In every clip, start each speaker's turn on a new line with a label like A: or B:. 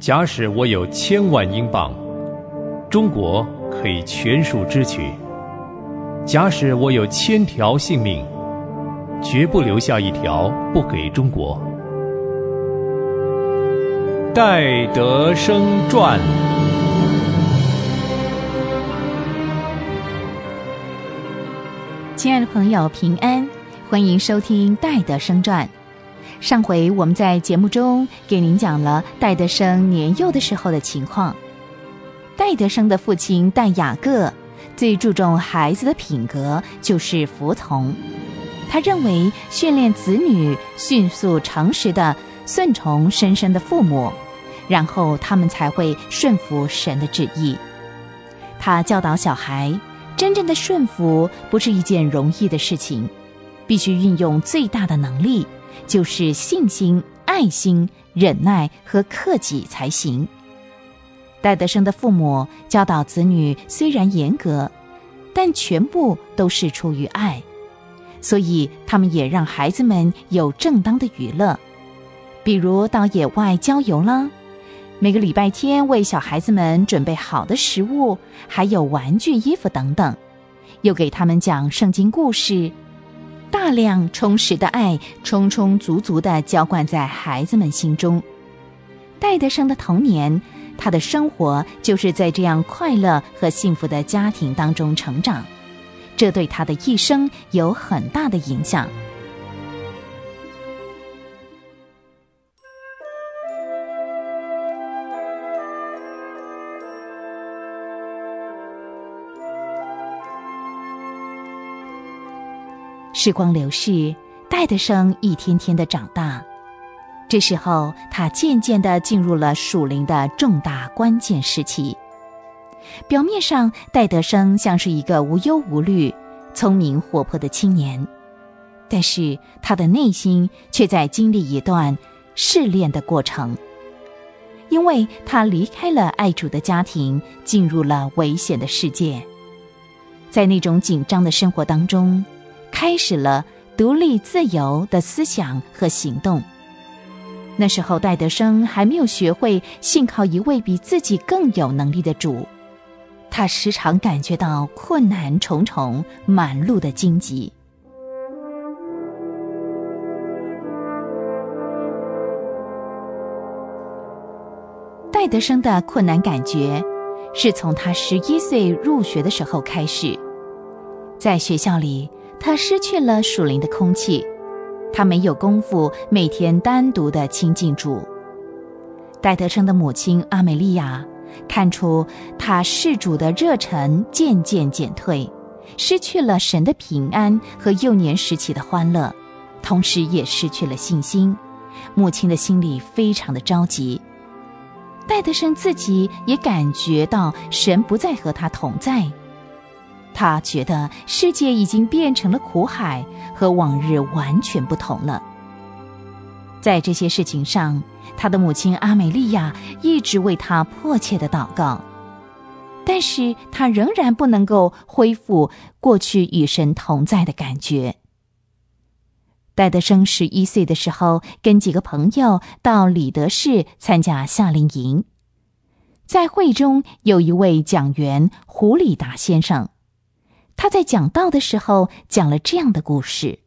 A: 假使我有千万英镑，中国可以全数支取；假使我有千条性命，绝不留下一条不给中国。戴德生传。
B: 亲爱的朋友，平安，欢迎收听《戴德生传》。上回我们在节目中给您讲了戴德生年幼的时候的情况。戴德生的父亲戴雅各最注重孩子的品格就是服从。他认为训练子女迅速诚实的顺从深深的父母，然后他们才会顺服神的旨意。他教导小孩，真正的顺服不是一件容易的事情，必须运用最大的能力。就是信心、爱心、忍耐和克己才行。戴德生的父母教导子女虽然严格，但全部都是出于爱，所以他们也让孩子们有正当的娱乐，比如到野外郊游啦。每个礼拜天为小孩子们准备好的食物，还有玩具、衣服等等，又给他们讲圣经故事。大量充实的爱，充充足足的浇灌在孩子们心中。戴德生的童年，他的生活就是在这样快乐和幸福的家庭当中成长，这对他的一生有很大的影响。时光流逝，戴德生一天天的长大。这时候，他渐渐的进入了属灵的重大关键时期。表面上，戴德生像是一个无忧无虑、聪明活泼的青年，但是他的内心却在经历一段试炼的过程，因为他离开了爱主的家庭，进入了危险的世界，在那种紧张的生活当中。开始了独立自由的思想和行动。那时候，戴德生还没有学会信靠一位比自己更有能力的主，他时常感觉到困难重重，满路的荆棘。戴德生的困难感觉是从他十一岁入学的时候开始，在学校里。他失去了属灵的空气，他没有功夫每天单独的亲近主。戴德生的母亲阿美利亚看出他事主的热忱渐渐减退，失去了神的平安和幼年时期的欢乐，同时也失去了信心。母亲的心里非常的着急。戴德生自己也感觉到神不再和他同在。他觉得世界已经变成了苦海，和往日完全不同了。在这些事情上，他的母亲阿美利亚一直为他迫切的祷告，但是他仍然不能够恢复过去与神同在的感觉。戴德生十一岁的时候，跟几个朋友到里德市参加夏令营，在会中有一位讲员胡里达先生。他在讲道的时候讲了这样的故事：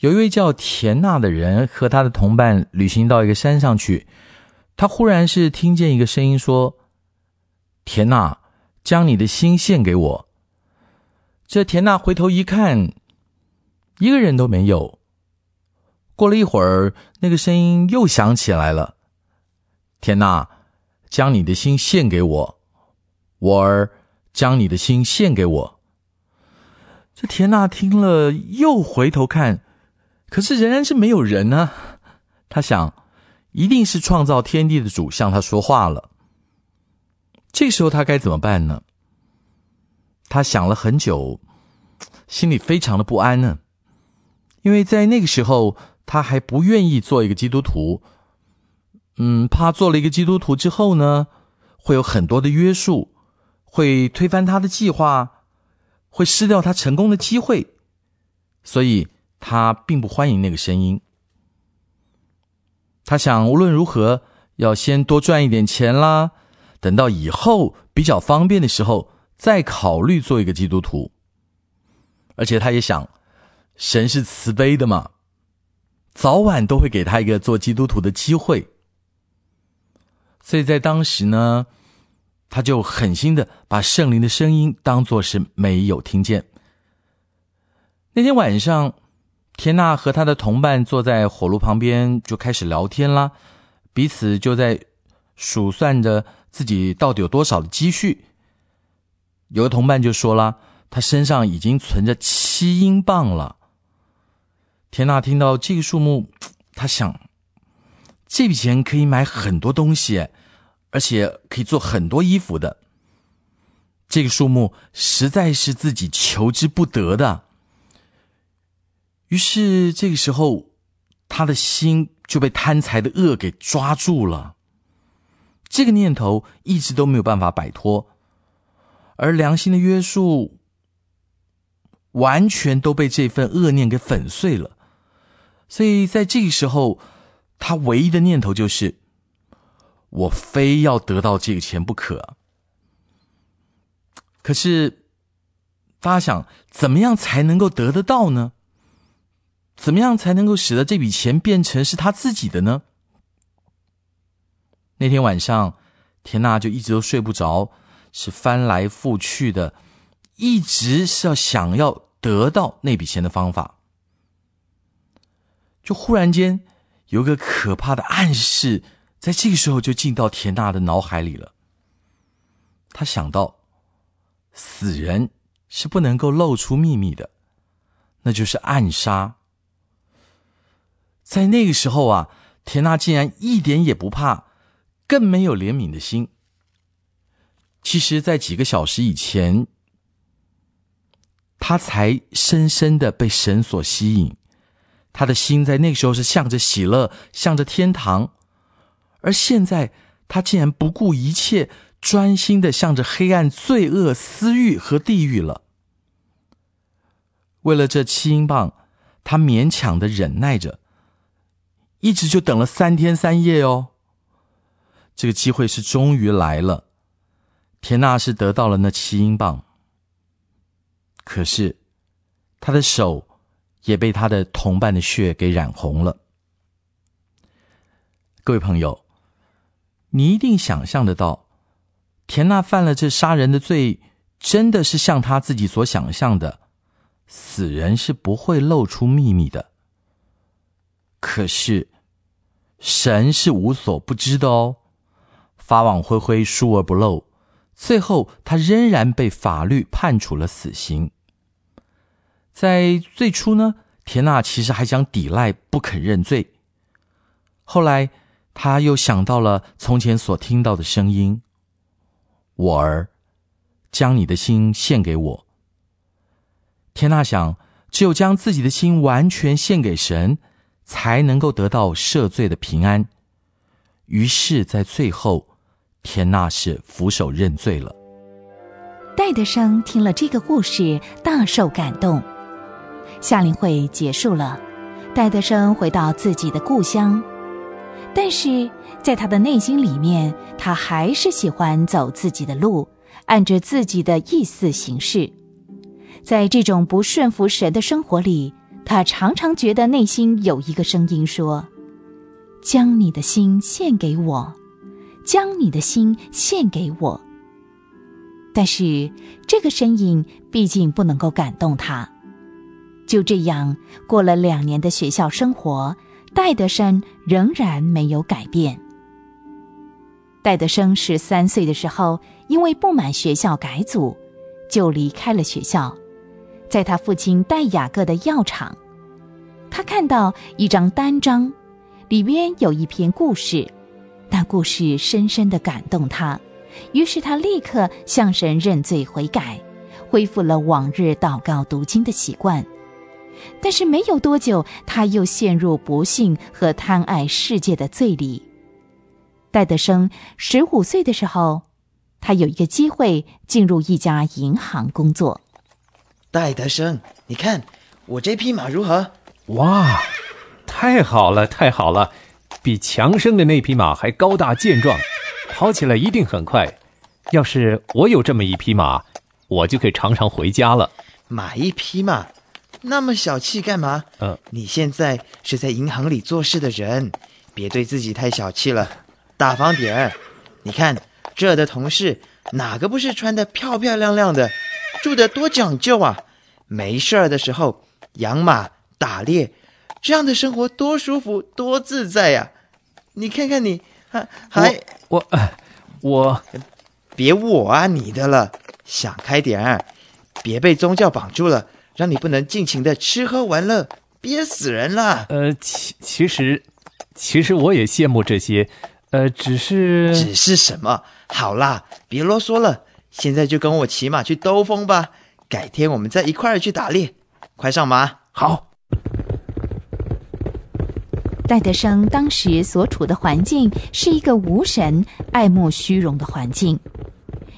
C: 有一位叫田娜的人和他的同伴旅行到一个山上去，他忽然是听见一个声音说：“田娜，将你的心献给我。”这田娜回头一看，一个人都没有。过了一会儿，那个声音又响起来了：“田娜，将你的心献给我，我儿，将你的心献给我。”这田娜听了，又回头看，可是仍然是没有人呢。他想，一定是创造天地的主向他说话了。这时候他该怎么办呢？他想了很久，心里非常的不安呢。因为在那个时候，他还不愿意做一个基督徒。嗯，怕做了一个基督徒之后呢，会有很多的约束，会推翻他的计划。会失掉他成功的机会，所以他并不欢迎那个声音。他想，无论如何要先多赚一点钱啦，等到以后比较方便的时候，再考虑做一个基督徒。而且他也想，神是慈悲的嘛，早晚都会给他一个做基督徒的机会。所以在当时呢，他就狠心的把圣灵的声音当作是没有听见。那天晚上，田娜和他的同伴坐在火炉旁边，就开始聊天啦。彼此就在数算着自己到底有多少的积蓄。有个同伴就说了，他身上已经存着七英镑了。田娜听到这个数目，他想，这笔钱可以买很多东西，而且可以做很多衣服的。这个数目实在是自己求之不得的。于是，这个时候，他的心就被贪财的恶给抓住了。这个念头一直都没有办法摆脱，而良心的约束完全都被这份恶念给粉碎了。所以，在这个时候，他唯一的念头就是：我非要得到这个钱不可。可是，大家想，怎么样才能够得得到呢？怎么样才能够使得这笔钱变成是他自己的呢？那天晚上，田娜就一直都睡不着，是翻来覆去的，一直是要想要得到那笔钱的方法。就忽然间有个可怕的暗示，在这个时候就进到田娜的脑海里了。他想到，死人是不能够露出秘密的，那就是暗杀。在那个时候啊，田娜竟然一点也不怕，更没有怜悯的心。其实，在几个小时以前，他才深深的被神所吸引，他的心在那个时候是向着喜乐，向着天堂，而现在他竟然不顾一切，专心的向着黑暗、罪恶、私欲和地狱了。为了这七英镑，他勉强的忍耐着。一直就等了三天三夜哦，这个机会是终于来了。田娜是得到了那七英镑，可是他的手也被他的同伴的血给染红了。各位朋友，你一定想象得到，田娜犯了这杀人的罪，真的是像他自己所想象的，死人是不会露出秘密的。可是，神是无所不知的哦。法网恢恢，疏而不漏。最后，他仍然被法律判处了死刑。在最初呢，田娜其实还想抵赖，不肯认罪。后来，他又想到了从前所听到的声音：“我儿，将你的心献给我。”田娜想，只有将自己的心完全献给神。才能够得到赦罪的平安。于是，在最后，田纳是俯首认罪了。
B: 戴德生听了这个故事，大受感动。夏令会结束了，戴德生回到自己的故乡，但是在他的内心里面，他还是喜欢走自己的路，按着自己的意思行事。在这种不顺服神的生活里。他常常觉得内心有一个声音说：“将你的心献给我，将你的心献给我。”但是这个身影毕竟不能够感动他。就这样过了两年的学校生活，戴德生仍然没有改变。戴德生十三岁的时候，因为不满学校改组，就离开了学校。在他父亲戴雅各的药厂，他看到一张单张，里边有一篇故事，那故事深深的感动他，于是他立刻向神认罪悔改，恢复了往日祷告读经的习惯。但是没有多久，他又陷入不幸和贪爱世界的罪里。戴德生十五岁的时候，他有一个机会进入一家银行工作。
D: 戴德生，你看我这匹马如何？
A: 哇，太好了，太好了！比强生的那匹马还高大健壮，跑起来一定很快。要是我有这么一匹马，我就可以常常回家了。
D: 买一匹马，那么小气干嘛？
A: 嗯，
D: 你现在是在银行里做事的人，别对自己太小气了，大方点儿。你看这的同事，哪个不是穿的漂漂亮亮的，住的多讲究啊？没事儿的时候养马打猎，这样的生活多舒服多自在呀！你看看你，还还
A: 我呃我
D: 别我啊你的了，想开点儿，别被宗教绑住了，让你不能尽情的吃喝玩乐，憋死人了。
A: 呃其其实其实我也羡慕这些，呃，只是
D: 只是什么？好啦，别啰嗦了，现在就跟我骑马去兜风吧。改天我们再一块儿去打猎，快上马！
A: 好。
B: 戴德生当时所处的环境是一个无神、爱慕虚荣的环境，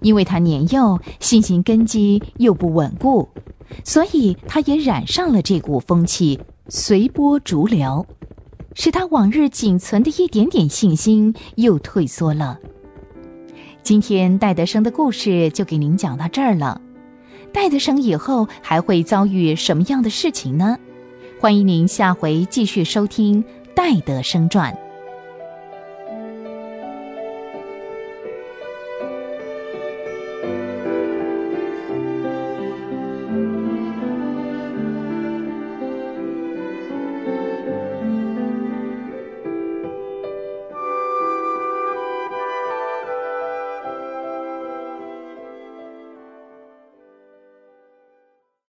B: 因为他年幼，信心根基又不稳固，所以他也染上了这股风气，随波逐流，使他往日仅存的一点点信心又退缩了。今天戴德生的故事就给您讲到这儿了。戴德生以后还会遭遇什么样的事情呢？欢迎您下回继续收听《戴德生传》。